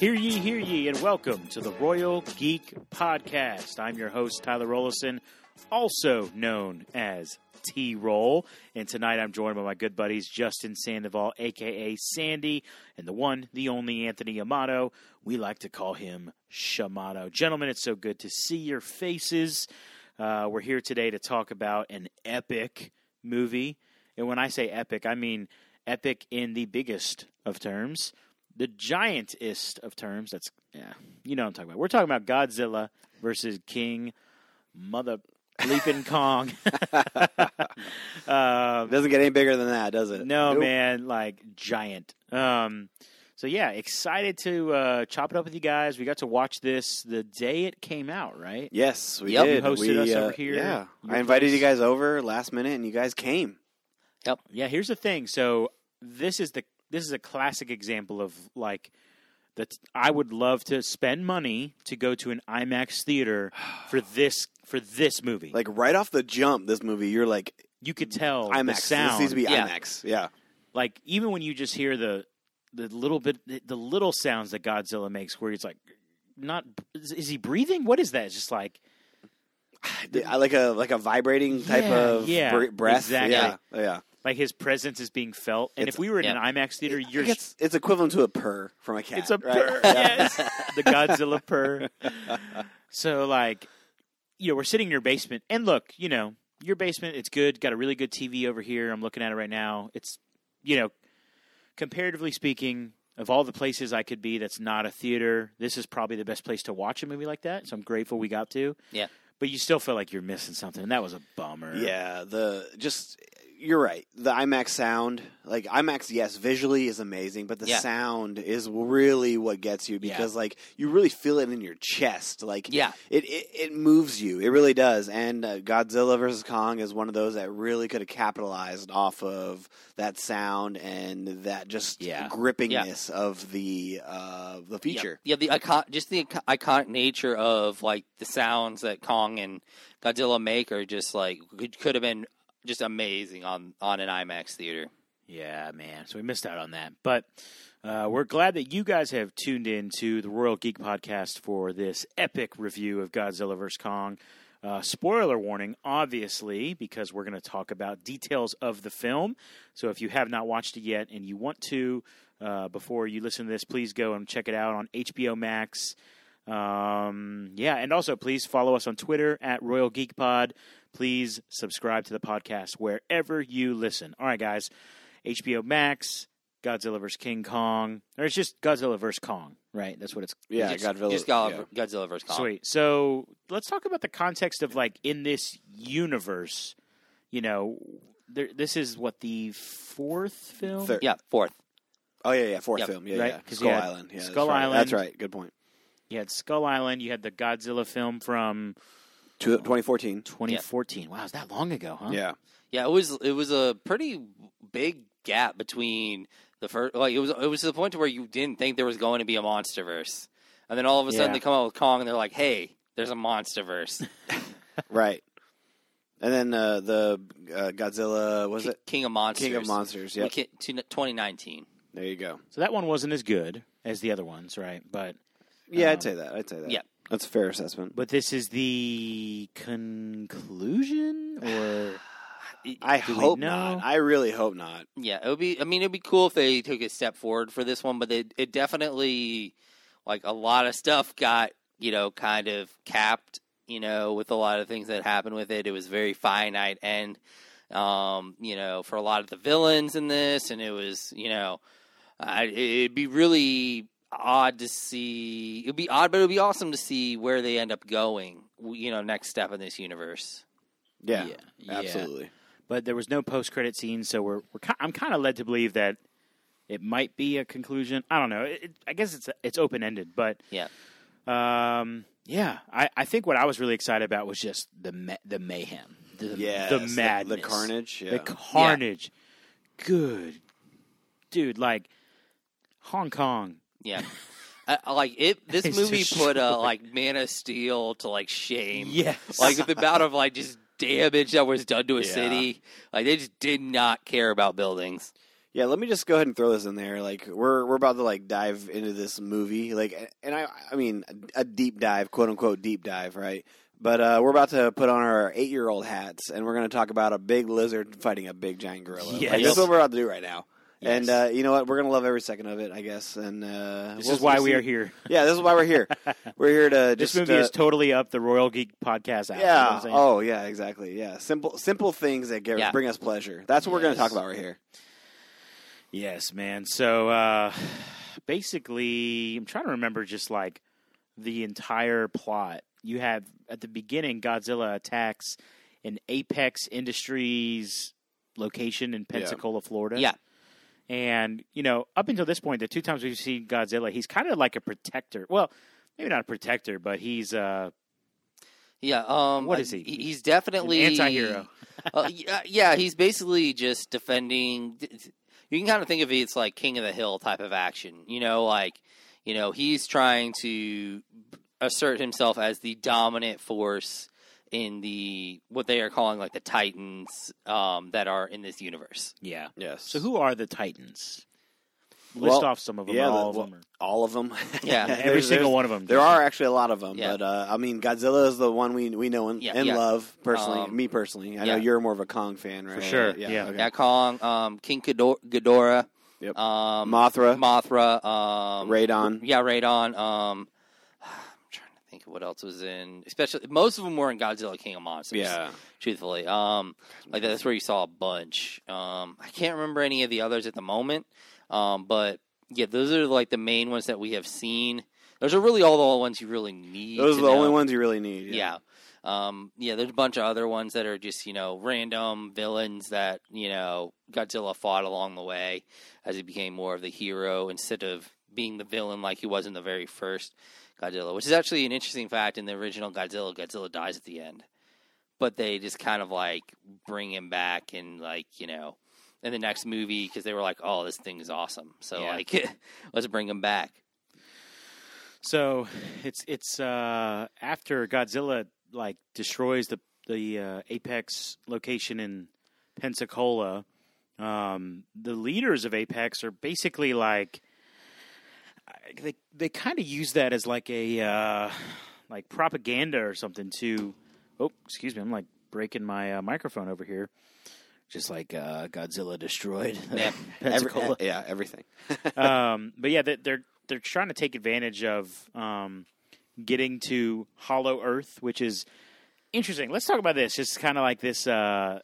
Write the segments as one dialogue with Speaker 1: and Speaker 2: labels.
Speaker 1: Hear ye, hear ye, and welcome to the Royal Geek Podcast. I'm your host, Tyler Rollison, also known as T Roll. And tonight I'm joined by my good buddies, Justin Sandoval, aka Sandy, and the one, the only Anthony Amato. We like to call him Shamato. Gentlemen, it's so good to see your faces. Uh, we're here today to talk about an epic movie. And when I say epic, I mean epic in the biggest of terms the giantest of terms. That's yeah, you know what I'm talking about. We're talking about Godzilla versus King Mother Bleeping Kong. um,
Speaker 2: Doesn't get any bigger than that, does it?
Speaker 1: no
Speaker 2: Nope.
Speaker 1: man, like giant. Um, so yeah, excited to uh, chop it up with you guys. We got to watch this the day it came out, right?
Speaker 2: Yes, we
Speaker 3: Yep.
Speaker 2: did.
Speaker 1: You hosted
Speaker 2: we,
Speaker 1: us
Speaker 2: uh,
Speaker 1: over here,
Speaker 2: Yeah, I invited
Speaker 1: place.
Speaker 2: you guys over last minute, and you guys came. Yep.
Speaker 1: Yeah, here's the thing. So this is the this is a classic example of like that. I would love to spend money to go to an IMAX theater for this for this movie.
Speaker 2: Like right off the jump, this movie, you're like
Speaker 1: you could tell
Speaker 2: IMAX.
Speaker 1: the sound.
Speaker 2: This needs to be
Speaker 3: Yeah.
Speaker 2: IMAX. Yeah,
Speaker 1: like even when you just hear the the little bit the little sounds that Godzilla makes, where he's like, not is, is he breathing? What is that? It's just like
Speaker 2: I like a like a vibrating type
Speaker 1: Yeah,
Speaker 2: of
Speaker 1: yeah,
Speaker 2: breath.
Speaker 1: exactly.
Speaker 2: Yeah, yeah.
Speaker 1: Like his presence is being felt. And
Speaker 2: It's-
Speaker 1: if we were in
Speaker 3: yeah.
Speaker 1: an IMAX theater, you're
Speaker 2: It's, it's equivalent to a purr from a cat.
Speaker 1: It's a
Speaker 2: right?
Speaker 1: purr. Yes, the Godzilla purr. So like, you know, we're sitting in your basement, and look, you know, your basement. It's good. Got a really good TV over here. I'm looking at it right now. It's, you know, comparatively speaking, of all the places I could be that's not a theater, this is probably the best place to watch a movie like that. So I'm grateful we got to.
Speaker 3: Yeah.
Speaker 1: But you still feel like you're missing something, and that was a bummer.
Speaker 2: Yeah, the just you're right. The IMAX sound, like IMAX, yes, visually is amazing, but the
Speaker 3: Yeah.
Speaker 2: sound is really what gets you because like you really feel it in your chest. Like
Speaker 3: Yeah.
Speaker 2: it it, it moves you. It really does. And uh, Godzilla versus Kong is one of those that really could have capitalized off of that sound and that just
Speaker 1: Yeah.
Speaker 2: grippingness of the uh, the feature.
Speaker 3: Yeah, the icon, just the icon- iconic nature of like the sounds that Kong and Godzilla make are just like could, could have been just amazing on on an IMAX theater.
Speaker 1: Yeah, man. So we missed out on that. But uh, we're glad that you guys have tuned in to the Royal Geek Podcast for this epic review of Godzilla vs. Kong. Uh, spoiler warning, obviously, because we're going to talk about details of the film. So if you have not watched it yet and you want to, uh, before you listen to this, please go and check it out on HBO Max. Um, yeah, and also please follow us on Twitter at Royal Geek Pod. Please subscribe to the podcast wherever you listen. All right, guys. HBO Max, Godzilla vs. King Kong, or it's just Godzilla vs. Kong, right? That's what it's.
Speaker 2: Yeah,
Speaker 3: just,
Speaker 2: Godzilla.
Speaker 3: just Godzilla, Godzilla versus Kong.
Speaker 1: Sweet. So let's talk about the context of like in this universe. You know, there, this is what the fourth film.
Speaker 2: Third.
Speaker 3: Yeah, fourth.
Speaker 2: Oh yeah, yeah, fourth
Speaker 3: Yep.
Speaker 2: film. Yeah,
Speaker 1: Right,
Speaker 2: yeah.
Speaker 1: 'cause
Speaker 2: Skull
Speaker 1: you
Speaker 2: Island. Yeah, that's
Speaker 1: Skull
Speaker 2: right.
Speaker 1: Island.
Speaker 2: That's right. Good point.
Speaker 1: You had Skull Island. You had the Godzilla film from
Speaker 2: Two- 2014.
Speaker 1: 2014. Wow, is that long ago, huh?
Speaker 2: Yeah.
Speaker 3: Yeah, it was it was a pretty big gap between the first. Like it was it was to the point to where you didn't think there was going to be a MonsterVerse, and then all of a sudden
Speaker 1: Yeah.
Speaker 3: they come out with Kong and they're like, "Hey, there's a MonsterVerse."
Speaker 2: Right. And then uh, the uh, Godzilla was
Speaker 3: Ki-
Speaker 2: it
Speaker 3: King of Monsters.
Speaker 2: King of Monsters? Yeah.
Speaker 3: To 2019.
Speaker 2: There you go.
Speaker 1: So that one wasn't as good as the other ones, right? But
Speaker 2: Yeah,
Speaker 1: Um,
Speaker 2: I'd say that. I'd say that.
Speaker 3: yeah.
Speaker 2: That's a fair assessment.
Speaker 1: but this is the conclusion, or
Speaker 2: I
Speaker 1: Do we
Speaker 2: hope
Speaker 1: know?
Speaker 2: not. I really hope not.
Speaker 3: Yeah, it would be. I mean, it'd be cool if they took a step forward for this one, but it, it definitely, like a lot of stuff, got you know kind of capped. You know, with a lot of things that happened with it, it was very finite and. Um, you know, for a lot of the villains in this, and it was, you know, I, it'd be really odd to see. It'd be odd, but it'd be awesome to see where they end up going. You know, next step in this universe.
Speaker 2: Yeah,
Speaker 1: Yeah, yeah.
Speaker 2: absolutely.
Speaker 1: but there was no post credit scene, so we're, we're I'm kind of led to believe that it might be a conclusion. I don't know. It, it- I guess it's it's open ended, but
Speaker 3: Yeah.
Speaker 1: um, yeah. I, I think what I was really excited about was just the ma- the mayhem, the
Speaker 2: Yes,
Speaker 1: the
Speaker 2: the- the carnage, yeah.
Speaker 1: the carnage. Good, dude. Like Hong Kong.
Speaker 3: Yeah. I, I like it. This
Speaker 1: It's
Speaker 3: movie put uh, like Man of Steel to like shame.
Speaker 1: Yes.
Speaker 3: Like the amount of like just damage that was done to a
Speaker 2: Yeah.
Speaker 3: city. Like they just did not care about buildings.
Speaker 2: Yeah, let me just go ahead and throw this in there. Like we're we're about to like dive into this movie. Like, and I I mean a deep dive, quote unquote deep dive, right? But uh, we're about to put on our eight year old hats, and we're going to talk about a big lizard fighting a big giant gorilla. Like, this is what we're about to do right now.
Speaker 1: Yes.
Speaker 2: And uh, you know what? We're going to love every second of it, I guess. And uh,
Speaker 1: This
Speaker 2: we'll-
Speaker 1: is why we
Speaker 2: see.
Speaker 1: are here.
Speaker 2: Yeah, this is why we're here. we're here to
Speaker 1: This
Speaker 2: just
Speaker 1: movie
Speaker 2: uh,
Speaker 1: is totally up the Royal Geek Podcast. App, you know
Speaker 2: yeah. Oh, yeah. Exactly. Yeah. Simple, simple things that get,
Speaker 3: Yeah.
Speaker 2: bring us pleasure. That's what we're going to talk about right here.
Speaker 1: Yes, man. So uh, basically, I'm trying to remember just like the entire plot. You have at the beginning, Godzilla attacks an Apex Industries location in Pensacola, Florida.
Speaker 3: Yeah.
Speaker 1: And, you know, up until this point, the two times we've seen Godzilla, he's kind of like a protector. Well, maybe not a protector, but he's uh,
Speaker 3: Yeah. Um,
Speaker 1: What
Speaker 3: uh,
Speaker 1: he?
Speaker 3: He's
Speaker 1: an
Speaker 3: definitely
Speaker 1: anti-hero.
Speaker 3: uh, yeah, yeah, he's basically just defending. You can kind of think of it as like King of the Hill type of action. You know, like you know he's trying to assert himself as the dominant force in the what they are calling like the Titans um, that are in this universe.
Speaker 1: Yeah.
Speaker 2: Yes.
Speaker 1: So who are the Titans? List
Speaker 2: Well,
Speaker 1: off some of them.
Speaker 2: yeah,
Speaker 1: or
Speaker 2: the-
Speaker 1: all of
Speaker 2: well,
Speaker 1: them. or-
Speaker 2: all of them.
Speaker 3: Yeah.
Speaker 1: Every
Speaker 2: There's-
Speaker 1: single
Speaker 2: there's-
Speaker 1: one of them.
Speaker 2: There are actually a lot of them,
Speaker 3: Yeah.
Speaker 2: but uh, I mean, Godzilla is the one we we know and,
Speaker 3: Yeah,
Speaker 2: and
Speaker 3: yeah.
Speaker 2: love personally.
Speaker 3: Um,
Speaker 2: me personally, I
Speaker 3: yeah.
Speaker 2: know you're more of a Kong fan, right?
Speaker 1: For sure, yeah.
Speaker 2: okay.
Speaker 3: Yeah, Kong, um, King Ghidor- Ghidorah,
Speaker 2: Yep.
Speaker 3: um,
Speaker 2: Mothra,
Speaker 3: Mothra, um,
Speaker 2: Rodan.
Speaker 3: Yeah, Rodan. Um, I'm trying to think of what else was in. Especially, most of them were in Godzilla King of Monsters.
Speaker 2: Yeah,
Speaker 3: truthfully. Um, like that's where you saw a bunch. Um, I can't remember any of the others at the moment. Um, but yeah, those are like the main ones that we have seen. Those are really all the ones you really need.
Speaker 2: those are the only ones you really need.
Speaker 3: Yeah. Um, yeah, there's a bunch of other ones that are just, you know, random villains that, you know, Godzilla fought along the way as he became more of the hero instead of being the villain like he was in the very first Godzilla, which is actually an interesting fact in the original Godzilla. Godzilla dies at the end. But they just kind of like bring him back and like, you know, in the next movie because they were like, oh, this thing is awesome. So,
Speaker 1: Yeah.
Speaker 3: like, let's bring him back.
Speaker 1: So it's it's uh, after Godzilla like destroys the the uh, Apex location in Pensacola. Um, the leaders of Apex are basically like they they kind of use that as like a uh, like propaganda or something to. Oh, excuse me, I'm like breaking my uh, microphone over here. Just like uh, Godzilla destroyed
Speaker 3: Yeah.
Speaker 2: Every- yeah, everything.
Speaker 1: um, but yeah, they- they're they're trying to take advantage of um, getting to Hollow Earth, which is interesting. Let's talk about this. It's kind of like this. Uh,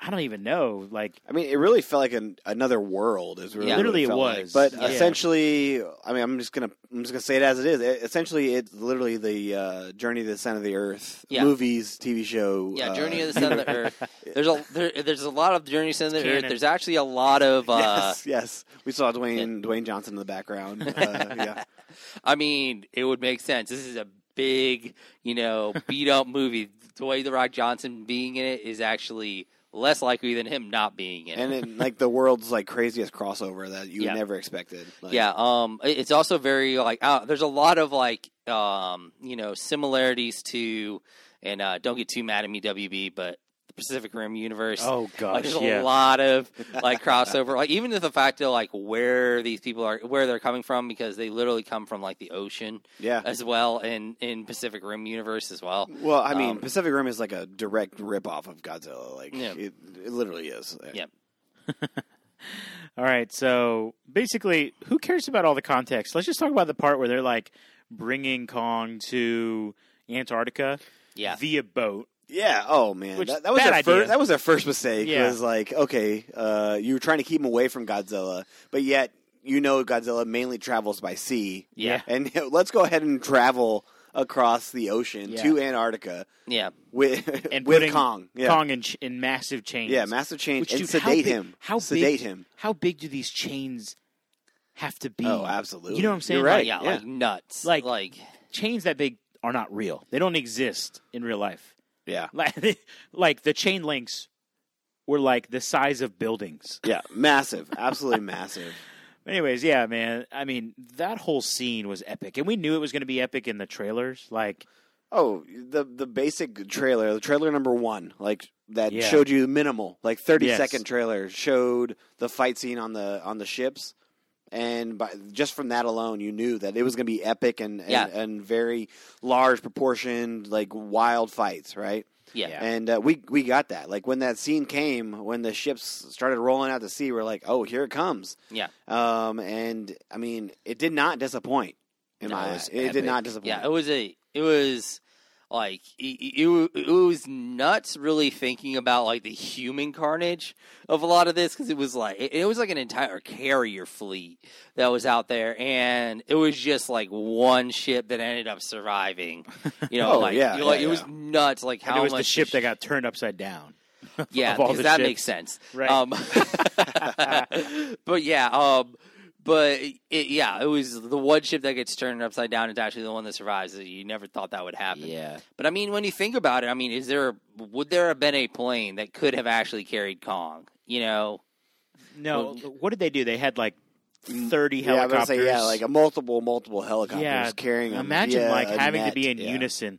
Speaker 1: I don't even know. Like,
Speaker 2: I mean, it really felt like an, another world. Is really
Speaker 3: Yeah.
Speaker 1: Literally it
Speaker 2: felt
Speaker 1: was.
Speaker 2: like. But
Speaker 1: Yeah.
Speaker 2: essentially, I mean, I'm just gonna I'm just gonna say it as it is. It, essentially, it's literally the uh, Journey to the Center of the Earth
Speaker 3: Yeah.
Speaker 2: movies, TV show.
Speaker 3: Yeah,
Speaker 2: uh,
Speaker 3: Journey to the Center of the Earth. There's a there, there's a lot of Journey to the Center of the Earth. There's actually a lot of. Uh,
Speaker 2: yes, yes. We saw Dwayne Dwayne Johnson in the background. Uh, yeah,
Speaker 3: I mean, it would make sense. This is a big, you know, beat up movie. Dwayne the Rock Johnson being in it is actually less likely than him not being in
Speaker 2: and then like the world's like craziest crossover that you
Speaker 3: Yeah.
Speaker 2: never expected. Like,
Speaker 3: yeah, um, it's also very like uh, there's a lot of like um, you know similarities to, and uh, don't get too mad at me, WB, but Pacific Rim universe.
Speaker 1: oh
Speaker 3: Like,
Speaker 1: gosh,
Speaker 3: there's
Speaker 1: yeah,
Speaker 3: a lot of like crossover, like even to the fact of like where these people are, where they're coming from, because they literally come from like the ocean
Speaker 2: yeah.
Speaker 3: as well, and in Pacific Rim universe as well.
Speaker 2: Well, I mean,
Speaker 3: Um,
Speaker 2: Pacific Rim is like a direct ripoff of Godzilla. Like
Speaker 3: Yeah.
Speaker 2: it, it literally is.
Speaker 3: Yeah.
Speaker 1: All right, so basically, who cares about all the context? Let's just talk about the part where they're like bringing Kong to Antarctica
Speaker 3: Yeah,
Speaker 1: via boat.
Speaker 2: Yeah. Oh man,
Speaker 1: Which-
Speaker 2: that, that was their first. That was their first mistake.
Speaker 1: Yeah.
Speaker 2: Was like, okay, uh, you were trying to keep him away from Godzilla, but yet you know Godzilla mainly travels by sea.
Speaker 3: Yeah.
Speaker 2: And let's go ahead and travel across the ocean
Speaker 1: Yeah.
Speaker 2: to Antarctica
Speaker 3: yeah,
Speaker 2: with
Speaker 1: And
Speaker 2: with Kong. Yeah.
Speaker 1: Kong in, in massive chains.
Speaker 2: Yeah, massive change
Speaker 1: Which,
Speaker 2: and
Speaker 1: dude, how
Speaker 2: sedate
Speaker 1: big-
Speaker 2: him.
Speaker 1: How
Speaker 2: sedate
Speaker 1: big,
Speaker 2: him.
Speaker 1: How big do these chains have to be?
Speaker 2: Oh, absolutely.
Speaker 1: You know what I'm saying?
Speaker 2: You're right.
Speaker 1: Like,
Speaker 3: yeah,
Speaker 2: yeah.
Speaker 3: like nuts.
Speaker 1: Like-
Speaker 3: like
Speaker 1: chains that big are not real. They don't exist in real life.
Speaker 2: Yeah.
Speaker 1: Like, like the chain links were like the size of buildings.
Speaker 2: Yeah. Massive. Absolutely massive.
Speaker 1: Anyways, yeah, man. I mean, that whole scene was epic, and we knew it was going to be epic in the trailers. Like,
Speaker 2: Oh, the the basic trailer, the trailer number one, like that
Speaker 1: Yeah.
Speaker 2: showed you minimal, like thirty
Speaker 1: Yes.
Speaker 2: second trailer showed the fight scene on the on the ships, and by, just from that alone, you knew that it was going to be epic and and,
Speaker 3: Yeah.
Speaker 2: and very large proportioned, like wild fights, right?
Speaker 3: Yeah.
Speaker 1: Yeah.
Speaker 2: And uh, we we got that. Like when that scene came, when the ships started rolling out to sea, we're like, oh, here it comes.
Speaker 3: Yeah.
Speaker 2: Um, and I mean, it did not disappoint. In
Speaker 1: No,
Speaker 2: my
Speaker 1: it
Speaker 2: eyes,
Speaker 1: was
Speaker 2: it did not disappoint.
Speaker 3: Yeah, it was a it was like it, it, it was nuts really thinking about like the human carnage of a lot of this because it was like it, it was like an entire carrier fleet that was out there and it was just like one ship that ended up surviving you know
Speaker 2: Oh,
Speaker 3: like,
Speaker 2: yeah,
Speaker 3: you know, like
Speaker 2: yeah,
Speaker 3: it was
Speaker 2: yeah.
Speaker 3: nuts like how
Speaker 1: and it was
Speaker 3: much
Speaker 1: the ship that got turned upside down.
Speaker 3: yeah, because that
Speaker 1: ships.
Speaker 3: makes sense.
Speaker 1: Right.
Speaker 3: Um, but yeah, um, but it, yeah, it was the one ship that gets turned upside down is actually the one that survives. You never thought that would happen.
Speaker 1: Yeah.
Speaker 3: But I mean, when you think about it, I mean, is there would there have been a plane that could have actually carried Kong? You know,
Speaker 1: No, what did they do? They had like mm, thirty
Speaker 2: Yeah, I was
Speaker 1: helicopters.
Speaker 2: say yeah, like a multiple, multiple helicopters
Speaker 1: Yeah,
Speaker 2: carrying them.
Speaker 1: Imagine
Speaker 2: via
Speaker 1: like
Speaker 2: a
Speaker 1: having to be in
Speaker 2: Yeah.
Speaker 1: unison.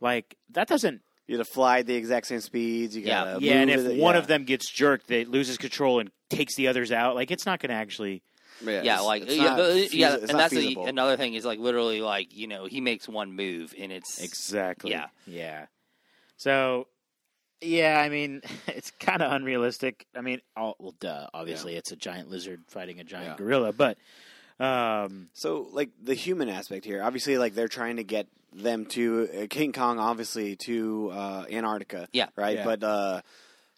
Speaker 1: Like that doesn't.
Speaker 2: You got to fly at the exact same speeds. You
Speaker 3: Yeah.
Speaker 2: got
Speaker 1: yeah, and if
Speaker 2: it,
Speaker 1: one
Speaker 2: yeah.
Speaker 1: of them gets jerked, they loses control and takes the others out. Like it's not going to actually.
Speaker 3: Yeah,
Speaker 2: it's-
Speaker 3: like yeah,
Speaker 2: not
Speaker 3: yeah, and that's
Speaker 2: feasible.
Speaker 3: another thing is like literally like you know he makes one move and it's
Speaker 1: Exactly.
Speaker 3: Yeah.
Speaker 1: Yeah. So, yeah, I mean, it's kind of unrealistic. I mean, all, well, duh. Obviously, it's a giant lizard fighting a giant
Speaker 2: Yeah.
Speaker 1: gorilla, but um,
Speaker 2: So, like the human aspect here, obviously, like they're trying to get them to uh, King Kong, obviously to uh, Antarctica.
Speaker 3: Yeah.
Speaker 2: right.
Speaker 1: Yeah.
Speaker 2: But uh,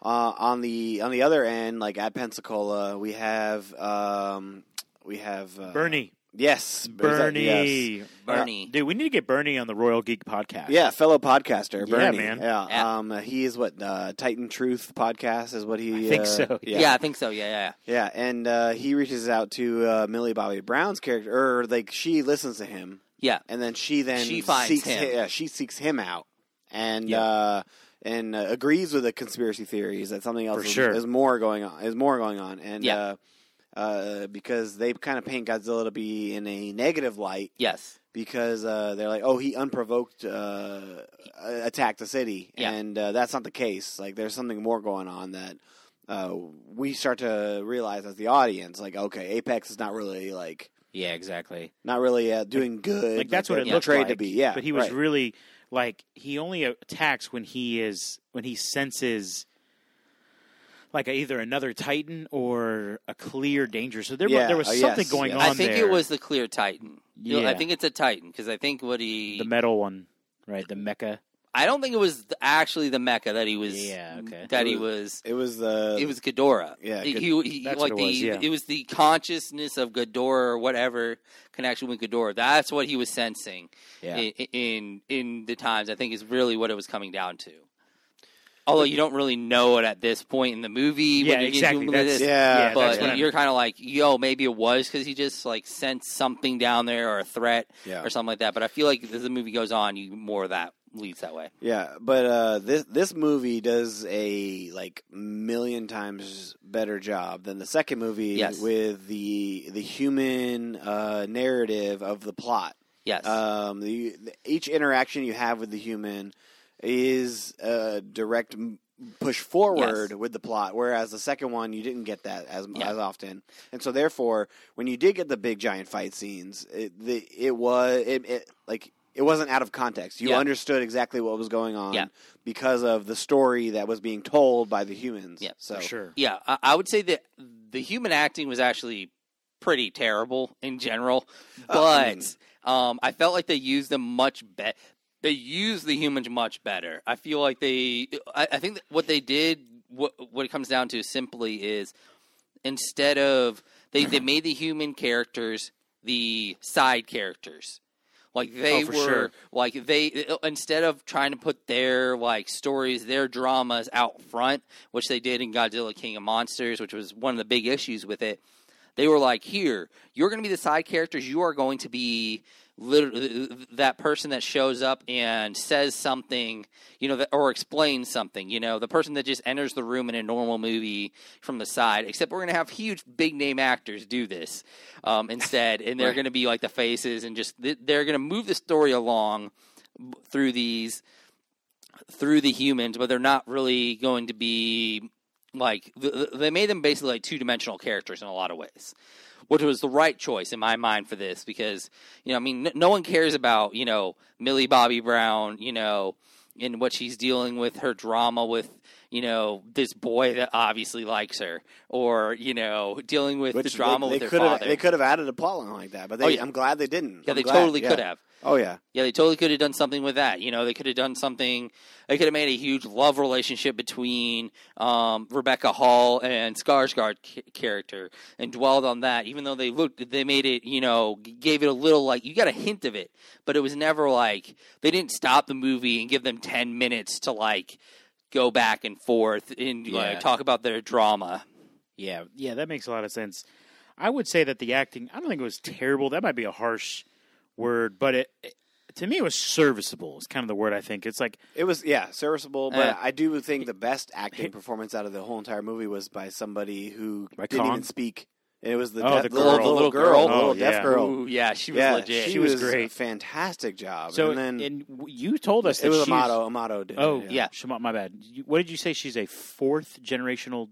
Speaker 2: uh, on the on the other end, like at Pensacola, we have um, we have uh,
Speaker 1: Bernie,
Speaker 2: Yes,
Speaker 1: Bernie,
Speaker 2: Yes.
Speaker 3: Bernie.
Speaker 1: dude, we need to get Bernie on the Royal Geek podcast.
Speaker 2: Yeah, fellow podcaster, Bernie.
Speaker 1: Yeah,
Speaker 2: Bernie.
Speaker 1: man.
Speaker 2: Yeah,
Speaker 3: Yeah.
Speaker 2: um, he is what uh, Titan Truth podcast is what he.
Speaker 1: I think
Speaker 2: uh,
Speaker 1: so,
Speaker 2: Yeah,
Speaker 3: Yeah. I think so. Yeah, yeah.
Speaker 2: yeah, Yeah. and uh, he reaches out to uh, Millie Bobby Brown's character, or like she listens to him,
Speaker 3: Yeah.
Speaker 2: and then she then
Speaker 3: She finds
Speaker 2: seeks
Speaker 3: him.
Speaker 2: hi- yeah, she seeks him out, and
Speaker 1: Yeah.
Speaker 2: And uh, agrees with the conspiracy theories that something else is,
Speaker 1: sure.
Speaker 2: is more going on. Is more going on, and
Speaker 3: Yeah.
Speaker 2: uh, uh, because they kind of paint Godzilla to be in a negative light
Speaker 3: Yes.
Speaker 2: because uh, they're like, oh, he unprovoked uh, attacked the city,
Speaker 3: Yeah.
Speaker 2: and uh, that's not the case. Like, there's something more going on that uh, we start to realize as the audience. Like, okay, Apex is not really like
Speaker 1: yeah, exactly.
Speaker 2: not really uh, doing good.
Speaker 1: Like that's what it looked
Speaker 2: portrayed
Speaker 1: like.
Speaker 2: to be. Yeah,
Speaker 1: but he was
Speaker 2: right.
Speaker 1: really like he only attacks when he is when he senses like a, either another Titan or a clear danger. So there, wa-
Speaker 2: Yeah.
Speaker 1: there was
Speaker 2: Oh,
Speaker 1: something
Speaker 2: yes,
Speaker 1: going
Speaker 2: yes.
Speaker 1: on.
Speaker 3: I think
Speaker 1: there.
Speaker 3: it was the clear Titan. You know,
Speaker 1: Yeah.
Speaker 3: I think it's a Titan because I think what he.
Speaker 1: the metal one, right? The mecha.
Speaker 3: I don't think it was actually the Mecha that he was.
Speaker 1: Yeah, okay.
Speaker 3: That
Speaker 2: It
Speaker 3: he
Speaker 2: was-
Speaker 3: was.
Speaker 2: It was uh, the
Speaker 3: It was Ghidorah.
Speaker 2: Yeah,
Speaker 3: he,
Speaker 2: Ghid-
Speaker 3: he, he-
Speaker 1: That's
Speaker 3: like
Speaker 1: what it
Speaker 3: the
Speaker 1: was, yeah.
Speaker 3: it was the consciousness of Ghidorah or whatever connection with Ghidorah. That's what he was sensing
Speaker 1: Yeah,
Speaker 3: in, in in the times. I think is really what it was coming down to. Although you don't really know it at this point in the movie.
Speaker 1: Yeah,
Speaker 3: when you get
Speaker 1: exactly. That's-
Speaker 3: this,
Speaker 2: yeah,
Speaker 1: yeah,
Speaker 3: but
Speaker 1: that's
Speaker 3: you're kind of like, yo, maybe it was because he just like sensed something down there or a threat
Speaker 2: yeah.
Speaker 3: or something like that. But I feel like as the movie goes on, you more of that leads that way.
Speaker 2: Yeah, but uh, this this movie does a like million times better job than the second movie
Speaker 3: Yes.
Speaker 2: with the the human uh, narrative of the plot.
Speaker 3: Yes.
Speaker 2: Um, the, each interaction you have with the human is a direct push forward
Speaker 3: Yes.
Speaker 2: with the plot, whereas the second one you didn't get that as
Speaker 3: Yeah.
Speaker 2: as often, and so therefore when you did get the big giant fight scenes, it the, it was it, it like. It wasn't out of context. You
Speaker 3: Yeah.
Speaker 2: understood exactly what was going on
Speaker 3: Yeah.
Speaker 2: because of the story that was being told by the humans.
Speaker 3: Yeah,
Speaker 2: so
Speaker 1: for sure.
Speaker 3: Yeah, I, I would say that the human acting was actually pretty terrible in general,
Speaker 2: Oh, I
Speaker 3: but
Speaker 2: mean-
Speaker 3: um, I felt like they used them much better. They used the humans much better. I feel like they. I, I think that what they did, what what it comes down to, simply is instead of they they made the human characters the side characters. Like oh, they
Speaker 1: Oh,
Speaker 3: were
Speaker 1: sure.
Speaker 3: like they instead of trying to put their like stories, their dramas out front, which they did in Godzilla King of Monsters, which was one of the big issues with it. They were like, "Here, you're going to be the side characters. You are going to be literally that person that shows up and says something, you know, that, or explains something. You know, the person that just enters the room in a normal movie from the side. Except we're going to have huge, big name actors do this um, instead, and they're
Speaker 2: Right.
Speaker 3: going to be like the faces and just they're going to move the story along." through these through the humans, but they're not really going to be like th- th- they made them basically like two dimensional characters in a lot of ways, which was the right choice in my mind for this because you know I mean no one cares about you know Millie Bobby Brown you know and what she's dealing with her drama with you know this boy that obviously likes her or you know dealing with
Speaker 2: Which
Speaker 3: the drama
Speaker 2: they,
Speaker 3: with
Speaker 2: they could have
Speaker 3: father.
Speaker 2: they could have added a plotline like that, but they,
Speaker 3: Oh, yeah.
Speaker 2: I'm glad they didn't.
Speaker 3: yeah,
Speaker 2: I'm
Speaker 3: they
Speaker 2: glad,
Speaker 3: totally
Speaker 2: yeah.
Speaker 3: could have.
Speaker 2: Oh yeah,
Speaker 3: Yeah, they totally could have done something with that. You know, they could have done something. They could have made a huge love relationship between um, Rebecca Hall and Skarsgård ca- character and dwelled on that. Even though they looked, they made it. You know, gave it a little like you got a hint of it, but it was never like they didn't stop the movie and give them ten minutes to like go back and forth and
Speaker 1: Yeah.
Speaker 3: like, talk about their drama.
Speaker 1: Yeah, yeah, that makes a lot of sense. I would say that the acting, I don't think it was terrible. That might be a harsh word, but it, it to me it was serviceable. It's kind of the word I think. It's like
Speaker 2: it was yeah serviceable, but
Speaker 3: Eh.
Speaker 2: I do think the best acting performance out of the whole entire movie was by somebody who
Speaker 1: By
Speaker 2: didn't
Speaker 1: Kong?
Speaker 2: even speak. And it was the,
Speaker 1: Oh,
Speaker 2: deaf,
Speaker 1: the
Speaker 2: little,
Speaker 1: girl.
Speaker 2: little
Speaker 3: Little
Speaker 2: girl,
Speaker 3: girl?
Speaker 2: the little
Speaker 1: Oh,
Speaker 2: deaf
Speaker 1: yeah.
Speaker 2: girl.
Speaker 3: Ooh, yeah, she was
Speaker 2: yeah,
Speaker 3: legit.
Speaker 2: she,
Speaker 1: She was
Speaker 2: was
Speaker 1: great.
Speaker 2: A fantastic job.
Speaker 1: so.
Speaker 2: and then
Speaker 1: and you told us
Speaker 2: it
Speaker 1: that
Speaker 2: was
Speaker 1: she's-
Speaker 2: Amato. Amato did.
Speaker 1: Oh
Speaker 2: it,
Speaker 3: yeah.
Speaker 1: Shema- my bad. What did you say? She's a fourth generational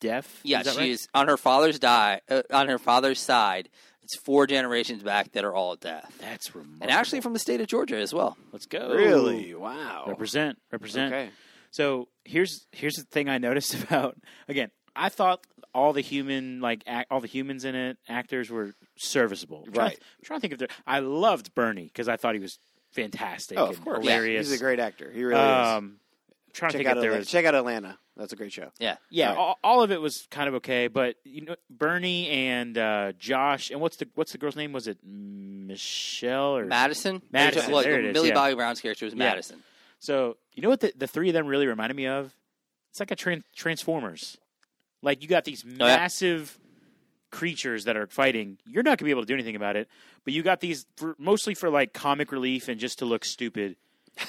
Speaker 1: deaf.
Speaker 3: Yeah,
Speaker 1: Is
Speaker 3: she
Speaker 1: right?
Speaker 3: is on her father's die uh, on her father's side. It's four generations back that are all deaf,
Speaker 1: That's remarkable.
Speaker 3: and actually from the state of Georgia as well.
Speaker 1: let's go.
Speaker 2: Really? Wow.
Speaker 1: represent represent.
Speaker 2: Okay.
Speaker 1: So here's here's the thing I noticed about again. I thought all the human like act, all the humans in it actors were serviceable. I'm
Speaker 2: Right.
Speaker 1: to- I'm trying to think of their. I loved Bernie because I thought he was fantastic.
Speaker 2: Oh,
Speaker 1: and
Speaker 2: of course.
Speaker 1: hilarious.
Speaker 2: He's a great actor. He really is.
Speaker 1: um, trying to
Speaker 2: Check
Speaker 1: think
Speaker 2: out,
Speaker 1: if there
Speaker 2: Atlanta.
Speaker 1: was
Speaker 2: check out Atlanta. That's a great show.
Speaker 3: Yeah,
Speaker 1: yeah,
Speaker 2: Right.
Speaker 1: all, all of it was kind of okay, but you know, Bernie and uh, Josh and what's the what's the girl's name? Was it Michelle or
Speaker 3: Madison.
Speaker 1: Madison,
Speaker 3: Like,
Speaker 1: there it is,
Speaker 3: Millie
Speaker 1: yeah.
Speaker 3: Bobby Brown's character was
Speaker 1: Yeah.
Speaker 3: Madison.
Speaker 1: So you know what the, the three of them really reminded me of? It's like a tran- Transformers. Like you got these
Speaker 3: yeah.
Speaker 1: massive creatures that are fighting. You're not gonna be able to do anything about it, but you got these for, mostly for like comic relief and just to look stupid.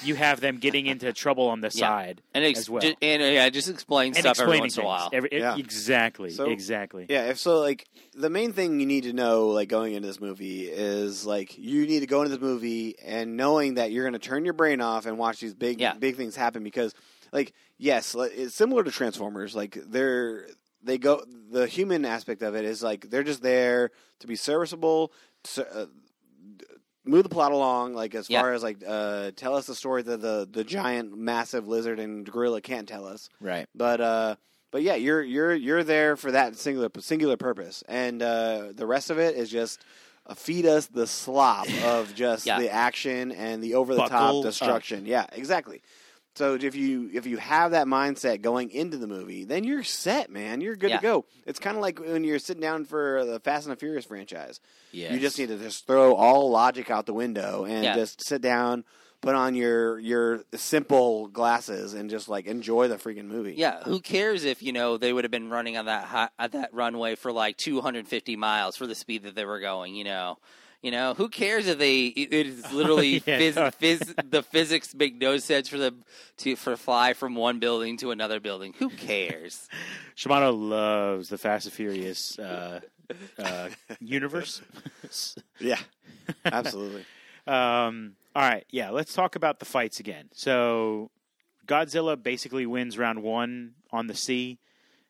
Speaker 1: You have them getting into trouble on the
Speaker 3: Yeah.
Speaker 1: side
Speaker 3: And ex-
Speaker 1: as well.
Speaker 3: ju- and uh, yeah, just explain
Speaker 1: and
Speaker 3: stuff every
Speaker 1: explaining
Speaker 3: once in a while.
Speaker 1: Every-
Speaker 2: Yeah.
Speaker 1: Exactly.
Speaker 2: So-
Speaker 1: exactly.
Speaker 2: Yeah, if so, like the main thing you need to know, like going into this movie, is like you need to go into this movie and knowing that you're going to turn your brain off and watch these big,
Speaker 3: Yeah.
Speaker 2: big things happen because, like, yes, like, it's similar to Transformers. Like they're they go the human aspect of it is like they're just there to be serviceable, to, uh, move the plot along. Like as
Speaker 3: Yeah.
Speaker 2: far as like uh, tell us the story that the the giant, massive lizard and gorilla can't tell us.
Speaker 1: Right.
Speaker 2: But uh, but yeah, you're you're you're there for that singular singular purpose, and uh, the rest of it is just uh, feed us the slop of just
Speaker 3: Yeah.
Speaker 2: the action and the over the top destruction. Yeah, exactly. So if you if you have that mindset going into the movie, then you're set, man. You're good
Speaker 3: Yeah.
Speaker 2: to go. It's kind of like when you're sitting down for the Fast and the Furious franchise.
Speaker 1: Yeah.
Speaker 2: You just need to just throw all logic out the window and
Speaker 3: Yeah.
Speaker 2: just sit down, put on your your simple glasses, and just like enjoy the freaking movie.
Speaker 3: Yeah, who cares if you know they would have been running on that at uh, that runway for like 250 miles for the speed that they were going? You know, you know who cares if they it it is literally
Speaker 1: Yeah,
Speaker 3: phys,
Speaker 1: no.
Speaker 3: phys, the physics make no sense for them to for fly from one building to another building. Who cares?
Speaker 1: Shamato loves the Fast and Furious uh, uh, universe.
Speaker 2: Yeah, absolutely.
Speaker 1: Um, all right, yeah, let's talk about the fights again. So, Godzilla basically wins round one on the sea,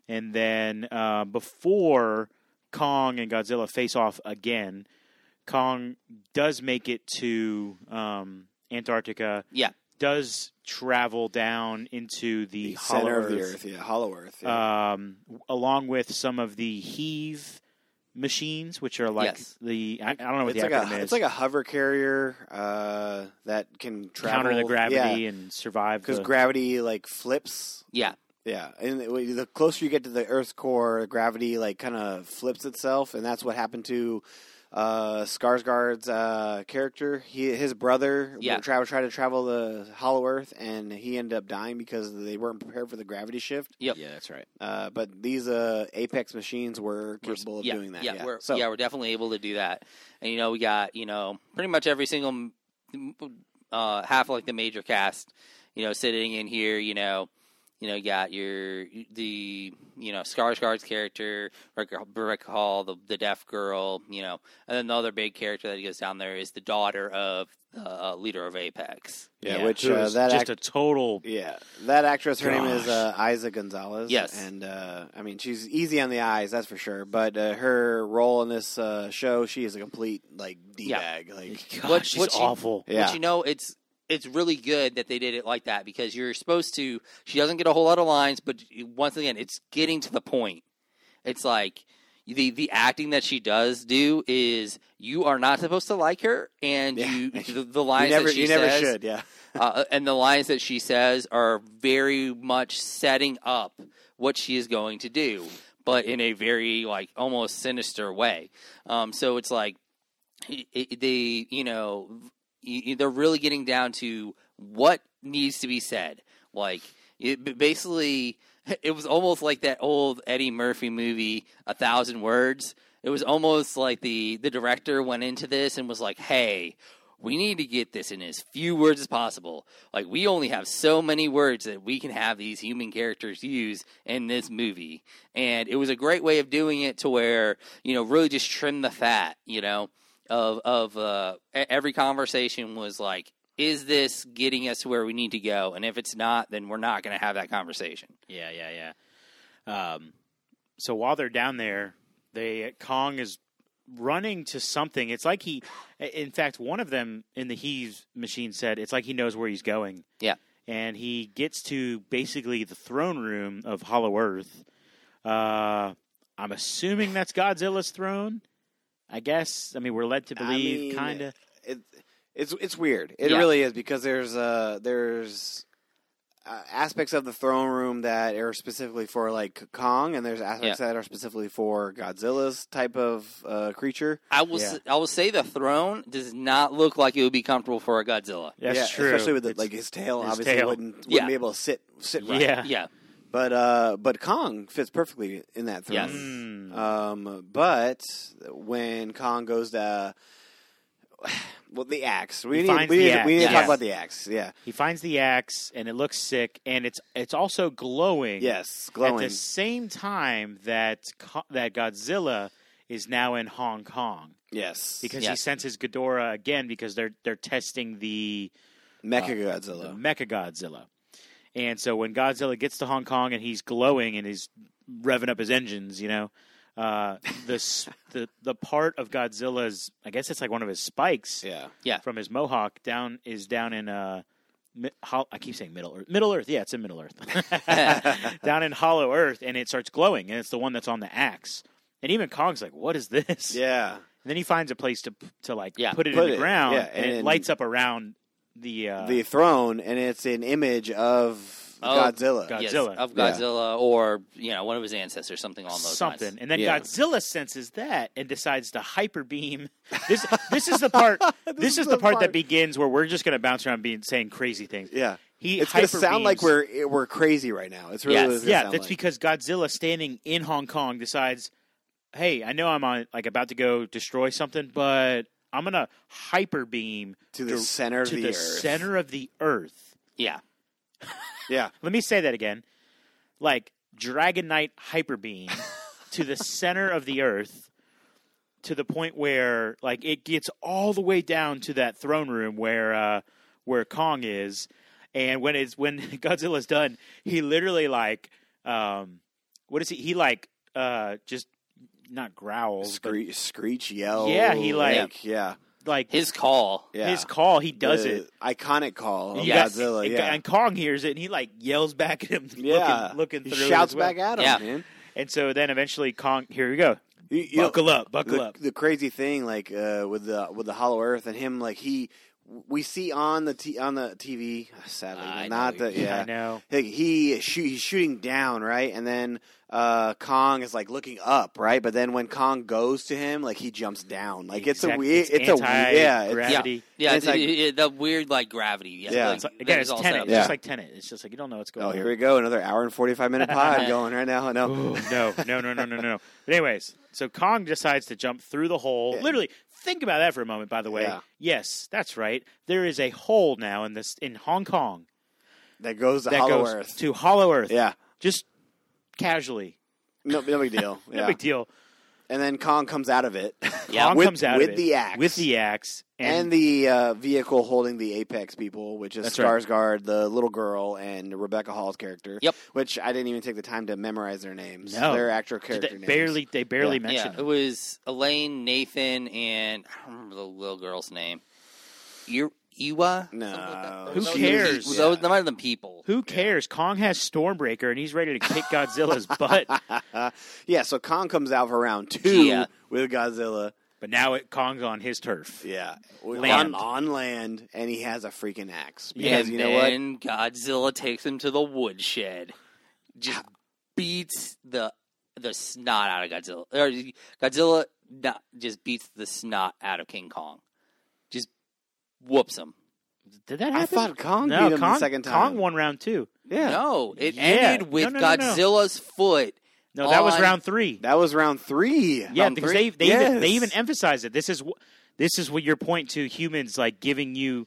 Speaker 1: and then uh, before Kong and Godzilla face off again, Kong does make it to um, Antarctica.
Speaker 3: Yeah.
Speaker 1: Does travel down into the,
Speaker 2: The
Speaker 1: hollow
Speaker 2: center of the
Speaker 1: Earth,
Speaker 2: earth, yeah, hollow earth. Yeah.
Speaker 1: um, along with some of the HEAV machines, which are like
Speaker 3: Yes.
Speaker 1: the I, I don't know what
Speaker 2: it's
Speaker 1: the
Speaker 2: like
Speaker 1: acronym
Speaker 2: a
Speaker 1: is.
Speaker 2: it's like a hover carrier uh, that can travel
Speaker 1: counter the gravity
Speaker 2: Yeah,
Speaker 1: and survive.
Speaker 2: because
Speaker 1: the-
Speaker 2: gravity like flips.
Speaker 3: Yeah,
Speaker 2: Yeah, and the the closer you get to the Earth's core, gravity like kind of flips itself, and that's what happened to uh, Skarsgård's uh, character. He his brother
Speaker 3: Yeah.
Speaker 2: travel tried to travel the Hollow Earth, and he ended up dying because they weren't prepared for the gravity shift.
Speaker 3: Yep.
Speaker 1: yeah, that's right.
Speaker 2: Uh, but these uh, Apex machines were
Speaker 3: We're-
Speaker 2: capable of
Speaker 3: yeah,
Speaker 2: doing that.
Speaker 3: Yeah,
Speaker 2: Yeah,
Speaker 3: we're
Speaker 2: so
Speaker 3: yeah we're definitely able to do that. And you know we got you know pretty much every single uh, half like the major cast, you know, sitting in here. You know, you know, you got your the you know Skarsgård's character, Rebecca, Rebecca Hall, the the deaf girl. You know, and then the other big character that goes down there is the daughter of uh, leader of Apex.
Speaker 2: Yeah, which
Speaker 1: who
Speaker 2: uh,
Speaker 1: is
Speaker 2: that
Speaker 1: just
Speaker 2: act-
Speaker 1: a total.
Speaker 2: Yeah, that actress. Her name is uh, Eiza González.
Speaker 3: Yes.
Speaker 2: and uh, I mean she's easy on the eyes, that's for sure. But uh, her role in this uh, show, she is a complete like d
Speaker 3: Yeah.
Speaker 2: bag. Like,
Speaker 1: God,
Speaker 3: What-
Speaker 1: she's
Speaker 3: what she-
Speaker 1: awful.
Speaker 2: yeah,
Speaker 3: But you know, it's it's really good that they did it like that because you're supposed to. She doesn't get a whole lot of lines, but once again, it's getting to the point. It's like the the acting that she does do is you are not supposed to like her, and
Speaker 2: Yeah.
Speaker 3: you the, the
Speaker 2: you
Speaker 3: lines
Speaker 2: never,
Speaker 3: that she
Speaker 2: you never
Speaker 3: says,
Speaker 2: should. Yeah,
Speaker 3: uh, and the lines that she says are very much setting up what she is going to do, but in a very like almost sinister way. Um, so it's like it, it- they, you know, they're really getting down to what needs to be said. Like it, basically, it was almost like that old Eddie Murphy movie, A Thousand Words. It was almost like the the director went into this and was like, "Hey, we need to get this in as few words as possible. Like we only have so many words that we can have these human characters use in this movie. And it was a great way of doing it to where, you know, really just trim the fat, you know, of of uh every conversation was like is this getting us to where we need to go? And if it's not, then we're not going to have that conversation.
Speaker 1: Yeah, yeah, yeah. Um, so while they're down there, they Kong is running to something. It's like he, in fact, one of them in the HEAV machine said it's like he knows where he's going.
Speaker 3: Yeah.
Speaker 1: and he gets to basically the throne room of Hollow Earth. Uh, I'm assuming that's Godzilla's throne. I guess. I mean, we're led to
Speaker 2: I
Speaker 1: believe,
Speaker 2: mean,
Speaker 1: kind of.
Speaker 2: it, it's it's weird. It
Speaker 3: Yeah.
Speaker 2: really is because there's uh there's uh, aspects of the throne room that are specifically for like Kong, and there's aspects that are specifically for Godzilla's type of uh, creature.
Speaker 3: I will
Speaker 1: Yeah.
Speaker 3: s- I will say the throne does not look like it would be comfortable for a Godzilla.
Speaker 1: That's
Speaker 2: yeah,
Speaker 1: true.
Speaker 2: especially with the, like his tail.
Speaker 1: his
Speaker 2: obviously,
Speaker 1: tail.
Speaker 2: wouldn't wouldn't
Speaker 3: Yeah.
Speaker 2: be able to sit sit right.
Speaker 1: yeah.
Speaker 3: Yeah.
Speaker 2: But uh, but Kong fits perfectly in that throne.
Speaker 3: Yes.
Speaker 1: Mm.
Speaker 2: Um, but when Kong goes to well, the axe. We
Speaker 1: He
Speaker 2: need,
Speaker 1: finds
Speaker 2: we
Speaker 1: the
Speaker 2: need,
Speaker 1: axe,
Speaker 2: we need to
Speaker 3: yes.
Speaker 2: talk about the axe. Yeah.
Speaker 1: He finds the axe, and it looks sick, and it's it's also glowing.
Speaker 2: Yes. Glowing.
Speaker 1: At the same time that that Godzilla is now in Hong Kong
Speaker 2: yes.
Speaker 1: because he senses Ghidorah again because they're they're testing the
Speaker 2: Mecha
Speaker 1: the
Speaker 2: Godzilla.
Speaker 1: Mecha Godzilla, and so when Godzilla gets to Hong Kong and he's glowing and he's revving up his engines, you know, uh, the the the part of Godzilla's I guess it's like one of his spikes
Speaker 2: Yeah.
Speaker 1: yeah, from his mohawk down is down in uh mi- hol- I keep saying Middle Earth. Middle Earth, yeah, it's in Middle Earth. down in Hollow Earth, and it starts glowing, and it's the one that's on the axe. And even Kong's like, "What is this?"
Speaker 2: Yeah.
Speaker 1: And then he finds a place to to like
Speaker 3: Yeah.
Speaker 1: put it
Speaker 2: Put
Speaker 1: in the
Speaker 2: it,
Speaker 1: ground,
Speaker 2: yeah,
Speaker 1: and, it lights up around the uh,
Speaker 2: the throne, and it's an image of
Speaker 3: Oh,
Speaker 2: Godzilla.
Speaker 1: God-
Speaker 3: Yes,
Speaker 1: Godzilla.
Speaker 3: of
Speaker 2: Yeah.
Speaker 3: Godzilla or you know one of his ancestors, something along those
Speaker 1: something,
Speaker 3: lines.
Speaker 1: and then
Speaker 2: Yeah.
Speaker 1: Godzilla senses that and decides to hyper beam. This this is the part. this, is, the part, that begins where we're just going to bounce around being saying crazy things.
Speaker 2: Yeah.
Speaker 1: He
Speaker 2: It's going to sound like
Speaker 1: beams-
Speaker 2: we're we're crazy right now. It's really
Speaker 3: Yes.
Speaker 2: what it's gonna
Speaker 1: yeah,
Speaker 2: sound
Speaker 1: that's
Speaker 2: like.
Speaker 1: because Godzilla standing in Hong Kong decides, "Hey, I know I'm on like about to go destroy something, but I'm gonna hyper beam
Speaker 2: to the
Speaker 1: to-
Speaker 2: center of
Speaker 1: to
Speaker 2: the,
Speaker 1: the,
Speaker 2: earth.
Speaker 1: center of the Earth."
Speaker 3: Yeah,
Speaker 2: Yeah.
Speaker 1: Let me say that again, like Dragon Knight hyper beam to the center of the Earth, to the point where like it gets all the way down to that throne room where uh, where Kong is, and when it's when Godzilla's done, he literally like um, what is he? He like uh, just not growls, but
Speaker 2: Screech, screech, yell.
Speaker 1: Yeah, he, like-
Speaker 2: yeah,
Speaker 1: like
Speaker 3: his call.
Speaker 2: yeah.
Speaker 1: his call. He does
Speaker 2: The
Speaker 1: it.
Speaker 2: Iconic call of
Speaker 1: Yeah.
Speaker 2: Godzilla.
Speaker 1: And-
Speaker 2: Yeah,
Speaker 1: and Kong hears it, and he like yells back at him,
Speaker 2: yeah.
Speaker 1: looking, looking
Speaker 2: he
Speaker 1: through.
Speaker 2: shouts
Speaker 1: as well.
Speaker 2: back at him,
Speaker 3: Yeah.
Speaker 2: man.
Speaker 1: And so then eventually Kong, here we go.
Speaker 2: You, you know,
Speaker 1: Buckle up, buckle
Speaker 2: the,
Speaker 1: up.
Speaker 2: the crazy thing, like uh, with the with the Hollow Earth and him, like he, we see on the t- on the TV. Sadly,
Speaker 3: I
Speaker 2: not
Speaker 3: know
Speaker 2: the
Speaker 3: you-
Speaker 2: yeah.
Speaker 1: I know.
Speaker 2: Like he shoot, he's shooting down, right, and then uh, Kong is like looking up, right, but then when Kong goes to him, like he jumps down. Like it's a weird, it's, a weird, yeah, it's,
Speaker 1: gravity.
Speaker 3: Yeah,
Speaker 2: It's
Speaker 3: it's,
Speaker 2: like-
Speaker 3: it- it- the weird like gravity. Yeah,
Speaker 2: Yeah.
Speaker 3: like,
Speaker 1: It's like- again, it's
Speaker 3: all
Speaker 1: Tenet. It's
Speaker 2: Yeah.
Speaker 1: just like Tenet. It's just like you don't know what's going on.
Speaker 2: Oh,
Speaker 1: on.
Speaker 2: here we go, another hour and forty five minute pod going right now. No,
Speaker 1: Ooh, no, no, no, no, no, no. But anyways, so Kong decides to jump through the hole.
Speaker 2: Yeah.
Speaker 1: Literally, think about that for a moment. By the way,
Speaker 2: Yeah.
Speaker 1: yes, that's right. There is a hole now in this in Hong Kong
Speaker 2: that goes to
Speaker 1: that
Speaker 2: Hollow
Speaker 1: goes
Speaker 2: Earth.
Speaker 1: to Hollow Earth.
Speaker 2: Yeah,
Speaker 1: just casually,
Speaker 2: no, no big deal.
Speaker 1: no
Speaker 2: Yeah.
Speaker 1: big deal.
Speaker 2: And then Kong comes out of it.
Speaker 3: Yeah.
Speaker 1: Kong
Speaker 2: with,
Speaker 1: comes out
Speaker 2: with
Speaker 1: of it
Speaker 2: the axe,
Speaker 1: with the axe,
Speaker 2: and,
Speaker 1: and,
Speaker 2: the uh, vehicle holding the Apex people, which is
Speaker 1: That's right.
Speaker 2: The little girl, and Rebecca Hall's character.
Speaker 3: Yep.
Speaker 2: Which I didn't even take the time to memorize their names.
Speaker 1: No.
Speaker 2: their actual
Speaker 1: they
Speaker 2: character names.
Speaker 1: barely they barely
Speaker 2: Yeah.
Speaker 1: mentioned
Speaker 3: Yeah, it was Ilene, Nathan, and I don't remember the little girl's name. Ir- Iwa?
Speaker 2: No.
Speaker 3: Like.
Speaker 1: Who
Speaker 3: Those-
Speaker 1: cares?
Speaker 3: Those, those, might have been people.
Speaker 1: Who cares? Kong has Stormbreaker, and he's ready to kick Godzilla's butt.
Speaker 2: yeah, so Kong comes out for round two
Speaker 3: Yeah.
Speaker 2: with Godzilla.
Speaker 1: But now it Kong's on his turf.
Speaker 2: Yeah,
Speaker 1: Land.
Speaker 2: on on land, and he has a freaking axe.
Speaker 1: Yeah,
Speaker 2: Because
Speaker 3: and
Speaker 2: you know what?
Speaker 3: Godzilla takes him to the woodshed. Just beats the the snot out of Godzilla. Or Godzilla no, just beats the snot out of King Kong. Just whoops him.
Speaker 1: Did that happen?
Speaker 2: I
Speaker 1: happen?
Speaker 2: thought Kong
Speaker 1: no,
Speaker 2: beat him
Speaker 1: Kong,
Speaker 2: the second time.
Speaker 1: Kong won round two.
Speaker 2: Yeah,
Speaker 3: No, it
Speaker 1: Yeah.
Speaker 3: ended with
Speaker 1: No, no, no, no.
Speaker 3: Godzilla's foot.
Speaker 1: No, that was round three.
Speaker 2: that was round three.
Speaker 1: yeah,
Speaker 3: round
Speaker 1: because
Speaker 3: three?
Speaker 1: they they even, they even emphasize it. This is this is what your point to humans like giving you.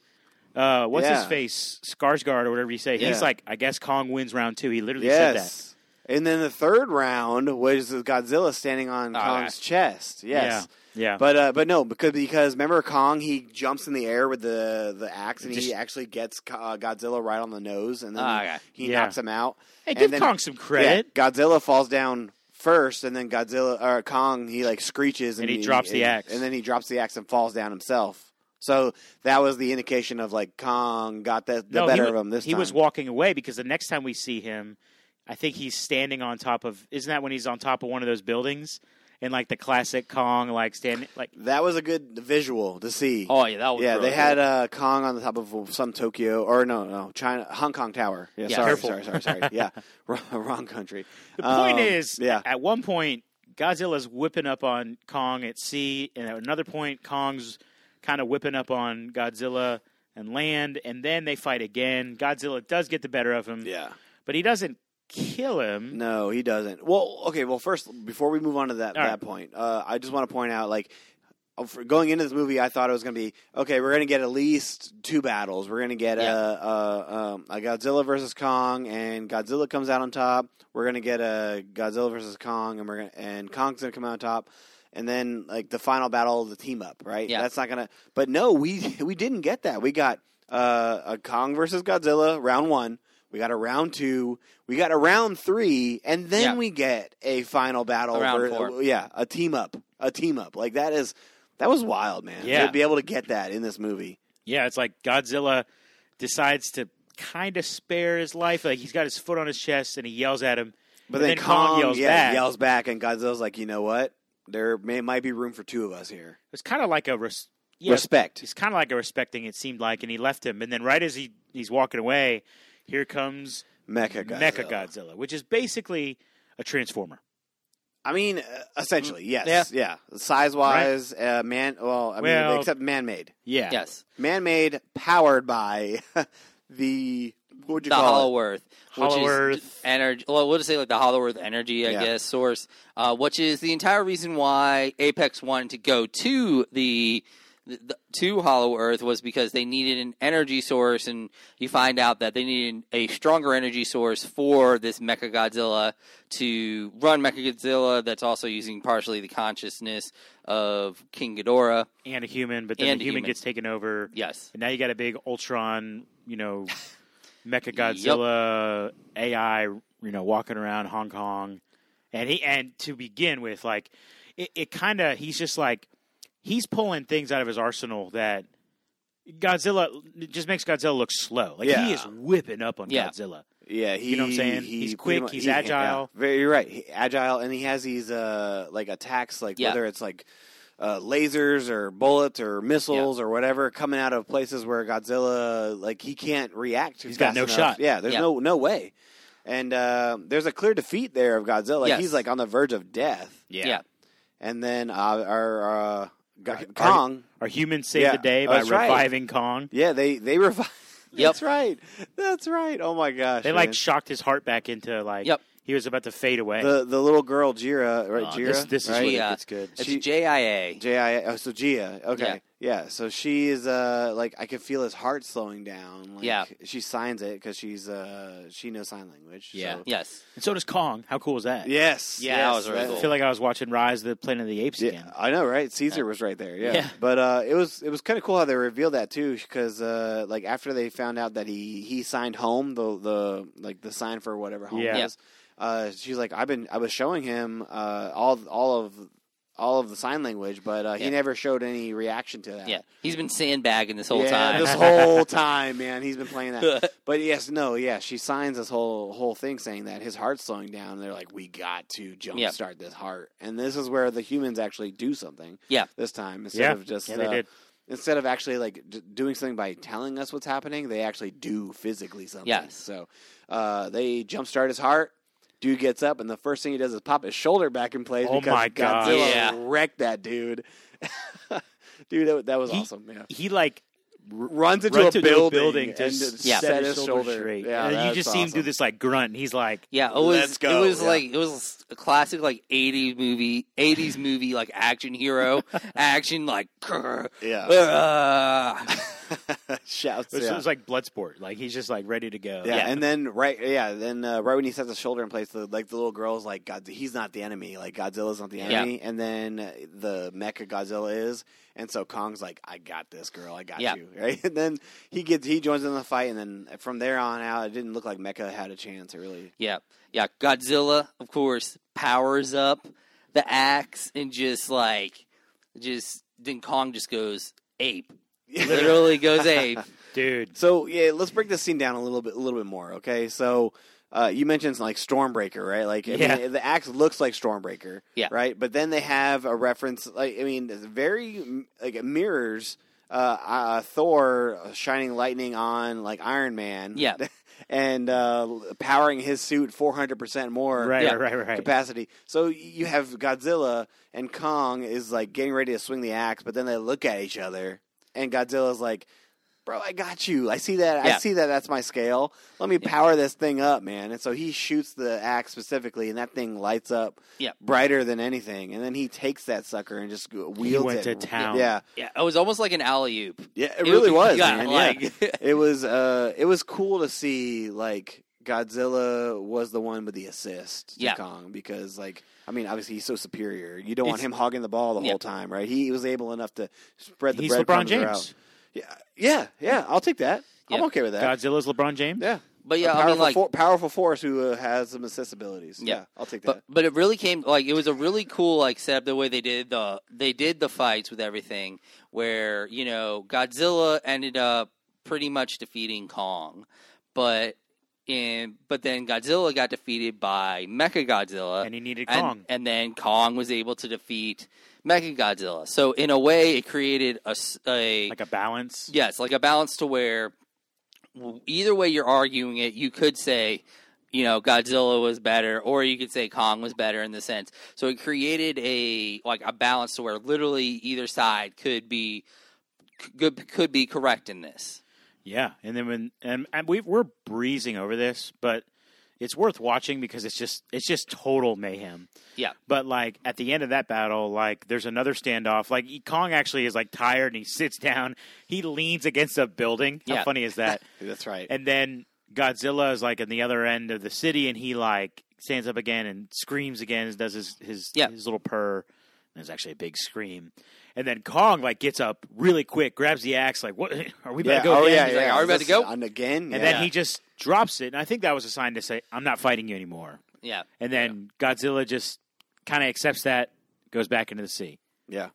Speaker 1: Uh, what's his face? Skarsgård or whatever you say. He's like, I guess Kong wins round two. He literally said that.
Speaker 2: And then the third round was Godzilla standing on
Speaker 3: Oh,
Speaker 2: Kong's chest. Yes.
Speaker 1: Yeah, yeah.
Speaker 2: But uh, but no, because because remember Kong he jumps in the air with the the axe and he actually gets uh, Godzilla right on the nose and then
Speaker 3: Ah, okay.
Speaker 2: he
Speaker 1: Yeah.
Speaker 2: knocks him out.
Speaker 1: hey,
Speaker 2: and
Speaker 1: give
Speaker 2: then-
Speaker 1: Kong some
Speaker 2: Yeah,
Speaker 1: credit.
Speaker 2: Godzilla falls down first, and then Godzilla or Kong he like screeches
Speaker 1: And he drops the axe.
Speaker 2: and then he drops the axe and falls down himself. So that was the indication of like Kong got the, the better
Speaker 1: he,
Speaker 2: of
Speaker 1: wa-
Speaker 2: him this time.
Speaker 1: he
Speaker 2: time.
Speaker 1: was walking away because the next time we see him, I think he's standing on top of. Isn't that when he's on top of one of those buildings? In like the classic Kong, like standing, like
Speaker 2: that was a good visual to see.
Speaker 3: Oh yeah, that was
Speaker 2: yeah,
Speaker 3: really
Speaker 2: they had uh, Kong on the top of some Tokyo or no, no China, Hong Kong Tower. Yeah,
Speaker 3: Yeah,
Speaker 2: sorry,
Speaker 1: careful.
Speaker 2: sorry, sorry, sorry. Yeah, wrong, wrong country.
Speaker 1: The point
Speaker 2: Um,
Speaker 1: is,
Speaker 2: yeah,
Speaker 1: at one point, Godzilla's whipping up on Kong at sea, and at another point, Kong's kind of whipping up on Godzilla and land, and then they fight again. Godzilla does get the better of him,
Speaker 2: yeah.
Speaker 1: but he doesn't kill him.
Speaker 2: No, he doesn't. Well, okay. Well, first, before we move on to that
Speaker 1: All
Speaker 2: that
Speaker 1: right.
Speaker 2: point, uh, I just want to point out, like, uh, going into this movie, I thought it was going to be okay. We're going to get at least two battles. We're going to get
Speaker 3: Yeah.
Speaker 2: a, a, um, a Godzilla versus Kong, and Godzilla comes out on top. We're going to get a Godzilla versus Kong, and we're gonna, and Kong's going to come out on top. And then, like the final battle, of the team up, right?
Speaker 3: Yeah.
Speaker 2: That's not gonna. But no, we we didn't get that. We got uh, a Kong versus Godzilla round one. We got a round two. We got a round three, and then
Speaker 3: Yeah.
Speaker 2: we get a final battle.
Speaker 3: A round
Speaker 2: ver-
Speaker 3: four.
Speaker 2: Yeah, a team up. A team up. Like that is that was wild, man.
Speaker 1: Yeah.
Speaker 2: to be able to get that in this movie.
Speaker 1: Yeah, it's like Godzilla decides to kind of spare his life. Like he's got his foot on his chest, and he yells at him.
Speaker 2: But then,
Speaker 1: then Kong
Speaker 2: Kong
Speaker 1: yells
Speaker 2: yeah,
Speaker 1: back.
Speaker 2: yells back, and Godzilla's like, you know what? There may might be room for two of us here.
Speaker 1: It's kind of like a res- yeah,
Speaker 2: Respect.
Speaker 1: It's kind of like a respecting. It seemed like, and he left him. And then right as he he's walking away, here comes
Speaker 2: Mecha Godzilla.
Speaker 1: Mecha Godzilla, which is basically a transformer.
Speaker 2: I mean, uh, essentially, yes,
Speaker 3: Yeah.
Speaker 2: yeah. Size wise, uh, man. Well, I
Speaker 1: Well-
Speaker 2: mean, except man made.
Speaker 1: Yeah.
Speaker 3: yes,
Speaker 2: Man made, powered by the what would you
Speaker 3: the
Speaker 2: call
Speaker 3: Hollow Earth, which
Speaker 1: Hollow
Speaker 3: is
Speaker 1: Earth.
Speaker 3: energy. Well, we'll just say like the Hollow Earth energy, I
Speaker 2: Yeah.
Speaker 3: guess, source, uh, which is the entire reason why Apex wanted to go to the, the, to Hollow Earth was because they needed an energy source, and you find out that they needed a stronger energy source for this Mecha Godzilla to run Mecha Godzilla. That's also using partially the consciousness of King Ghidorah.
Speaker 1: and a human, but then
Speaker 3: And
Speaker 1: the human
Speaker 3: human.
Speaker 1: gets taken over,
Speaker 3: Yes,
Speaker 1: and now you got a big Ultron, you know, Mecha Godzilla AI, you know, walking around Hong Kong, and he and to begin with, like it, it kind of he's just like he's pulling things out of his arsenal that Godzilla just makes Godzilla look slow. Like
Speaker 2: Yeah.
Speaker 1: he is whipping up on
Speaker 3: Yeah.
Speaker 1: Godzilla.
Speaker 2: Yeah, he,
Speaker 1: You know what I'm saying?
Speaker 2: he
Speaker 1: He's quick,
Speaker 2: much-
Speaker 1: he's
Speaker 2: he-
Speaker 1: agile.
Speaker 2: yeah, very you're right. He, agile, and he has these uh like attacks, like
Speaker 3: Yeah.
Speaker 2: whether it's like uh, lasers or bullets or missiles or whatever coming out of places where Godzilla like he can't react.
Speaker 1: He's got no
Speaker 2: enough.
Speaker 1: shot.
Speaker 2: Yeah, there's
Speaker 3: Yeah.
Speaker 2: no no way. And uh, there's a clear defeat there of Godzilla. Like
Speaker 3: Yes.
Speaker 2: he's like on the verge of death.
Speaker 3: Yeah.
Speaker 2: And then uh, our uh, Go-
Speaker 1: Our-
Speaker 2: Kong.
Speaker 1: Our humans save
Speaker 2: Yeah,
Speaker 1: the day by
Speaker 2: that's right.
Speaker 1: reviving Kong.
Speaker 2: Yeah, they they revive.
Speaker 3: Yep.
Speaker 2: That's right. That's right. Oh my gosh.
Speaker 1: They
Speaker 2: man.
Speaker 1: like shocked his heart back into like
Speaker 3: Yep.
Speaker 1: He was about to fade away.
Speaker 2: the the little girl Jira, right?
Speaker 1: Oh,
Speaker 2: Jira.
Speaker 1: this this is
Speaker 2: right?
Speaker 1: when
Speaker 3: Jia.
Speaker 1: gets good.
Speaker 3: it's
Speaker 2: She-
Speaker 3: JIA.
Speaker 2: J I oh so Jia. Okay. Yeah, so she is uh like I could feel his heart slowing down. Like,
Speaker 3: Yeah.
Speaker 2: she signs it because she's uh she knows sign language.
Speaker 1: Yeah.
Speaker 2: so-
Speaker 3: Yes.
Speaker 1: And so does Kong. How cool is that?
Speaker 2: Yes.
Speaker 3: Yeah, that was really
Speaker 1: I
Speaker 3: cool.
Speaker 1: feel like I was watching Rise of the Planet of the Apes
Speaker 2: Yeah,
Speaker 1: again.
Speaker 2: I know, right? Caesar was right there. Yeah,
Speaker 1: Yeah.
Speaker 2: but uh, it was it was kind of cool how they revealed that too, because uh, like after they found out that he he signed home the the like the sign for whatever home
Speaker 1: Yeah.
Speaker 2: was, uh, she's like I've been I was showing him uh, all all of all of the sign language, but uh, he
Speaker 3: Yeah.
Speaker 2: never showed any reaction to that.
Speaker 3: Yeah. He's been sandbagging this whole
Speaker 2: Yeah,
Speaker 3: time.
Speaker 2: this whole time, man, he's been playing that. But yes, no, yeah, she signs this whole whole thing saying that his heart's slowing down. And they're like, we got to jumpstart this heart, and this is where the humans actually do something.
Speaker 3: Yeah.
Speaker 2: this time instead
Speaker 1: Yeah.
Speaker 2: of just
Speaker 1: Yeah, they
Speaker 2: uh,
Speaker 1: did.
Speaker 2: instead of actually like d- doing something by telling us what's happening, they actually do physically something.
Speaker 3: Yes.
Speaker 2: So uh, they jumpstart his heart. Dude gets up, and the first thing he does is pop his shoulder back in place
Speaker 1: Oh
Speaker 2: because
Speaker 1: my God.
Speaker 2: Godzilla
Speaker 3: Yeah.
Speaker 2: wrecked that dude. dude, that, that was
Speaker 1: He-
Speaker 2: awesome. Yeah
Speaker 1: He like
Speaker 2: runs into,
Speaker 1: runs
Speaker 2: a,
Speaker 1: into
Speaker 2: building
Speaker 1: a building to
Speaker 2: and
Speaker 1: s-
Speaker 3: Yeah.
Speaker 1: set
Speaker 2: set
Speaker 1: his
Speaker 2: his
Speaker 1: shoulder
Speaker 2: shoulder
Speaker 1: straight.
Speaker 2: Yeah,
Speaker 1: and you
Speaker 2: that's
Speaker 1: just see him do this like grunt. And he's like,
Speaker 3: Yeah, it was.
Speaker 2: Let's go,
Speaker 3: It was
Speaker 2: yeah.
Speaker 3: like it was a classic like '80s movie, '80s movie like action hero, action like.
Speaker 2: Yeah,
Speaker 3: uh,"
Speaker 2: shouts.
Speaker 1: it was,
Speaker 2: yeah.
Speaker 1: it was like Bloodsport. Like he's just like ready to go.
Speaker 2: yeah,
Speaker 3: Yeah.
Speaker 2: and then right, yeah, then uh, right when he sets his shoulder in place, the, like the little girl's like, "God, he's not the enemy. Like Godzilla's not the
Speaker 3: Yeah.
Speaker 2: enemy." And then uh, the mecha Godzilla is, and so Kong's like, "I got this, girl. I got
Speaker 3: Yeah.
Speaker 2: you." Right, and then he gets he joins in the fight, and then from there on out, it didn't look like Mecha had a chance. It really,
Speaker 3: yeah, yeah. Godzilla, of course, powers up the axe and just like, just then Kong just goes ape. Literally goes ape.
Speaker 1: dude.
Speaker 2: So yeah, let's break this scene down a little bit, a little bit more. Okay, so uh, you mentioned like Stormbreaker, right? Like, I
Speaker 1: Yeah.
Speaker 2: mean, the axe looks like Stormbreaker,
Speaker 3: Yeah.
Speaker 2: right? But then they have a reference, like I mean, it's very like mirrors uh, uh, Thor shining lightning on like Iron Man,
Speaker 3: Yeah.
Speaker 2: and uh, powering his suit four hundred percent more
Speaker 1: Right,
Speaker 3: Yeah.
Speaker 1: right, right.
Speaker 2: capacity. So you have Godzilla and Kong is like getting ready to swing the axe, but then they look at each other, and Godzilla's like, "Bro, I got you. I see that. I see that. That's my scale. Let me power this thing up, man." And so he shoots the axe specifically, and that thing lights up
Speaker 3: Yeah.
Speaker 2: brighter than anything. And then he takes that sucker and just wields
Speaker 1: went
Speaker 2: it.
Speaker 1: to town.
Speaker 2: Yeah,
Speaker 3: Yeah, it was almost like an alley oop.
Speaker 2: yeah, it really was,
Speaker 3: yeah,
Speaker 2: man.
Speaker 3: Like,
Speaker 2: yeah. it was uh it was cool to see like Godzilla was the one with the assist to
Speaker 3: Yeah.
Speaker 2: Kong because like I mean obviously he's so superior. You don't want him hogging the ball the
Speaker 3: Yeah.
Speaker 2: whole time, right? He was able enough to spread the
Speaker 1: He's
Speaker 2: bread
Speaker 1: LeBron James.
Speaker 2: Yeah, yeah, yeah. I'll take that. I'm okay with that.
Speaker 1: Godzilla's LeBron James.
Speaker 2: Yeah,
Speaker 3: but
Speaker 2: A
Speaker 3: yeah, I
Speaker 2: powerful,
Speaker 3: mean, like,
Speaker 2: for- powerful force who uh, has some assist abilities.
Speaker 3: Yeah.
Speaker 2: Yeah, I'll take that.
Speaker 3: but but it really came like it was a really cool like setup the way they did the they did the fights with everything where you know Godzilla ended up pretty much defeating Kong, but in but then Godzilla got defeated by Mecha Godzilla,
Speaker 1: And he needed
Speaker 3: and,
Speaker 1: Kong.
Speaker 3: and then Kong was able to defeat Mecha Godzilla. So in a way, it created a, a
Speaker 1: like a balance.
Speaker 3: Yes, like a balance to where either way you're arguing it, you could say, you know, Godzilla was better, or you could say Kong was better in the sense. So it created a like a balance to where literally either side could be could could be correct in this.
Speaker 1: Yeah, and then when and, and we we're breezing over this, but it's worth watching because it's just it's just total mayhem.
Speaker 3: Yeah.
Speaker 1: But like at the end of that battle, like there's another standoff. Like Kong actually is like tired and he sits down. He leans against a building. How
Speaker 3: Yeah.
Speaker 1: funny is that?
Speaker 2: That's right.
Speaker 1: and then Godzilla is like in the other end of the city, and he like stands up again and screams again, and does his his
Speaker 3: Yeah.
Speaker 1: his little purr. And it's actually a big scream, and then Kong like gets up really quick, grabs the axe, like what are we about
Speaker 2: yeah,
Speaker 1: to go
Speaker 2: oh
Speaker 1: again?
Speaker 2: yeah,
Speaker 3: He's
Speaker 2: yeah.
Speaker 3: like, "Are we about to go?"
Speaker 2: And again,
Speaker 1: And
Speaker 2: yeah.
Speaker 1: then he just drops it, and I think that was a sign to say, "I'm not fighting you anymore."
Speaker 3: Yeah.
Speaker 1: And then Godzilla just kind of accepts that, goes back into the sea,
Speaker 2: yeah.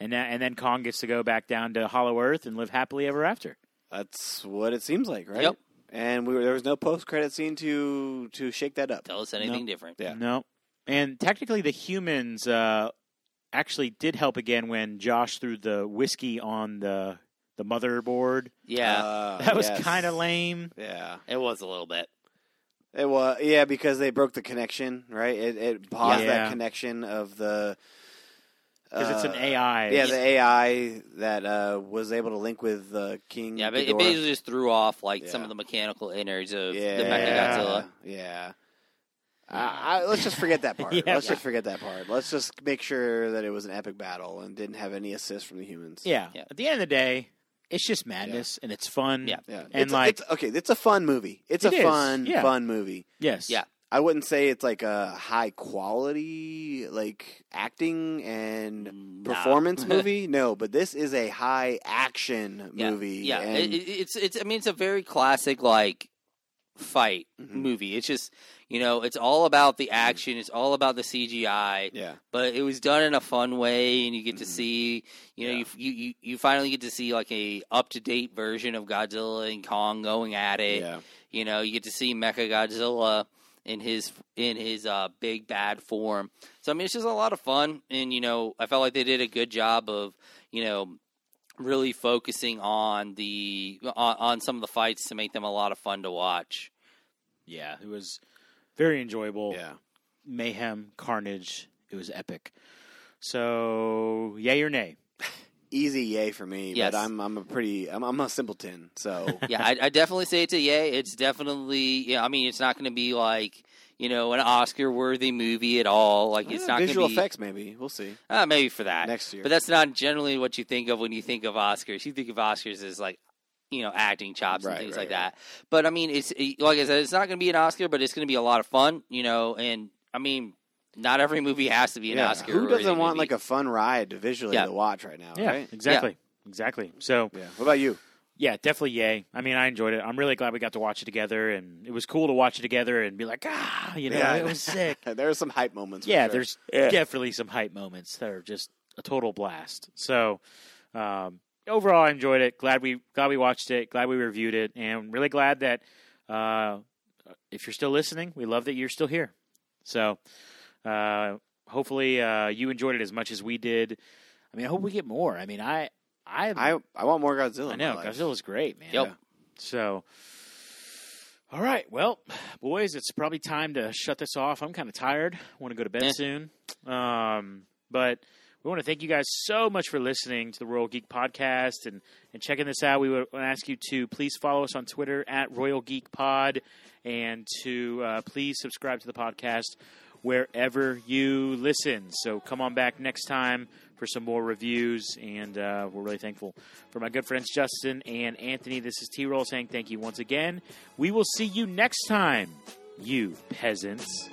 Speaker 1: and that, and then Kong gets to go back down to Hollow Earth and live happily ever after.
Speaker 2: That's what it seems like, right?
Speaker 3: Yep.
Speaker 2: And we were, there was no post credit scene to to shake that up.
Speaker 3: Tell us anything different.
Speaker 2: Yeah.
Speaker 1: No, and technically the humans uh, actually did help again when Josh threw the whiskey on the the motherboard.
Speaker 3: Yeah.
Speaker 2: Uh,
Speaker 1: That was
Speaker 2: yes.
Speaker 1: kind of lame.
Speaker 2: Yeah,
Speaker 3: it was a little bit.
Speaker 2: it was. Yeah, because they broke the connection, right? It, it paused
Speaker 1: Yeah.
Speaker 2: that connection of the
Speaker 1: Because it's an
Speaker 2: uh,
Speaker 1: AI.
Speaker 2: Yeah, the AI that uh, was able to link with uh, King.
Speaker 3: Yeah, but it basically just threw off like some of the mechanical innards of
Speaker 2: yeah,
Speaker 3: the Mechagodzilla.
Speaker 2: Yeah. I, I, let's just forget that part.
Speaker 1: Yeah.
Speaker 2: let's just forget that part. Let's just make sure that it was an epic battle and didn't have any assists from the humans.
Speaker 1: Yeah.
Speaker 3: Yeah.
Speaker 1: At the end of the day, it's just madness and it's fun.
Speaker 3: Yeah.
Speaker 2: yeah.
Speaker 1: And
Speaker 2: it's,
Speaker 1: like,
Speaker 2: it's, okay, it's a fun movie. It's
Speaker 1: It
Speaker 2: a
Speaker 1: is,
Speaker 2: fun,
Speaker 1: yeah.
Speaker 2: fun movie.
Speaker 1: yes.
Speaker 3: Yeah.
Speaker 2: I wouldn't say it's like a high quality like acting and
Speaker 3: Nah.
Speaker 2: performance movie. No, but this is a high action
Speaker 3: Yeah.
Speaker 2: movie.
Speaker 3: Yeah,
Speaker 2: and
Speaker 3: it, it- it's it's. I mean, it's a very classic like fight
Speaker 2: Mhm.
Speaker 3: movie. It's just you know, it's all about the action. It's all about the CGI.
Speaker 2: yeah,
Speaker 3: but it was done in a fun way, and you get to
Speaker 2: Mhm.
Speaker 3: see, you know,
Speaker 2: Yeah.
Speaker 3: you, you you finally get to see like a up to date version of Godzilla and Kong going at it.
Speaker 2: yeah,
Speaker 3: You know, you get to see Mecha Godzilla in his in his uh, big bad form. So I mean, it's just a lot of fun, and you know, I felt like they did a good job of you know really focusing on the on, on some of the fights to make them a lot of fun to watch.
Speaker 1: Yeah. It was very enjoyable.
Speaker 2: yeah.
Speaker 1: Mayhem, carnage. It was epic. So, yay or nay?
Speaker 2: Easy yay for me.
Speaker 3: Yes.
Speaker 2: But I'm I'm a pretty I'm, I'm a simpleton. So
Speaker 3: yeah, I, I definitely say it's a yay. It's definitely, yeah. I mean, it's not going to be like you know an Oscar-worthy movie at all. Like it's
Speaker 2: Eh,
Speaker 3: not
Speaker 2: visual
Speaker 3: going to be
Speaker 2: effects. Maybe we'll see
Speaker 3: uh, maybe for that
Speaker 2: next year.
Speaker 3: but that's not generally what you think of when you think of Oscars. You think of Oscars as like you know acting chops and things
Speaker 2: right,
Speaker 3: like that. But I mean, it's like I said, it's not going to be an Oscar, but it's going to be a lot of fun. You know, and I mean, not every movie has to be an
Speaker 2: yeah.
Speaker 3: Oscar.
Speaker 2: Who doesn't want
Speaker 3: movie.
Speaker 2: like a fun ride visually
Speaker 3: Yeah.
Speaker 2: to watch right now?
Speaker 1: Yeah,
Speaker 2: Right?
Speaker 1: exactly. Exactly. So,
Speaker 2: Yeah. What about you?
Speaker 1: yeah, definitely yay. I mean, I enjoyed it. I'm really glad we got to watch it together, and it was cool to watch it together and be like, ah, you know,
Speaker 2: Yeah.
Speaker 1: it was sick.
Speaker 2: there are some hype moments.
Speaker 1: yeah,
Speaker 2: sure.
Speaker 1: there's
Speaker 2: Yeah.
Speaker 1: definitely some hype moments that are just a total blast. So, um, overall, I enjoyed it. Glad we glad we watched it. Glad we reviewed it, and really glad that uh, if you're still listening, we love that you're still here. So, uh, hopefully, uh, you enjoyed it as much as we did. I mean, I hope we get more. I mean, I I
Speaker 2: I I want more Godzilla.
Speaker 1: I know. Godzilla's great, man.
Speaker 3: Yep.
Speaker 1: So, all right, well, boys, it's probably time to shut this off. I'm kind of tired. Want to go to bed
Speaker 3: Eh.
Speaker 1: soon. Um, but we want to thank you guys so much for listening to the Royal Geek Podcast and, and checking this out. We would ask you to please follow us on Twitter at Royal Geek Pod and to uh, please subscribe to the podcast wherever you listen. So come on back next time for some more reviews, and uh, we're really thankful for my good friends Justin and Anthony. This is T Roll saying thank you once again. We will see you next time, you peasants.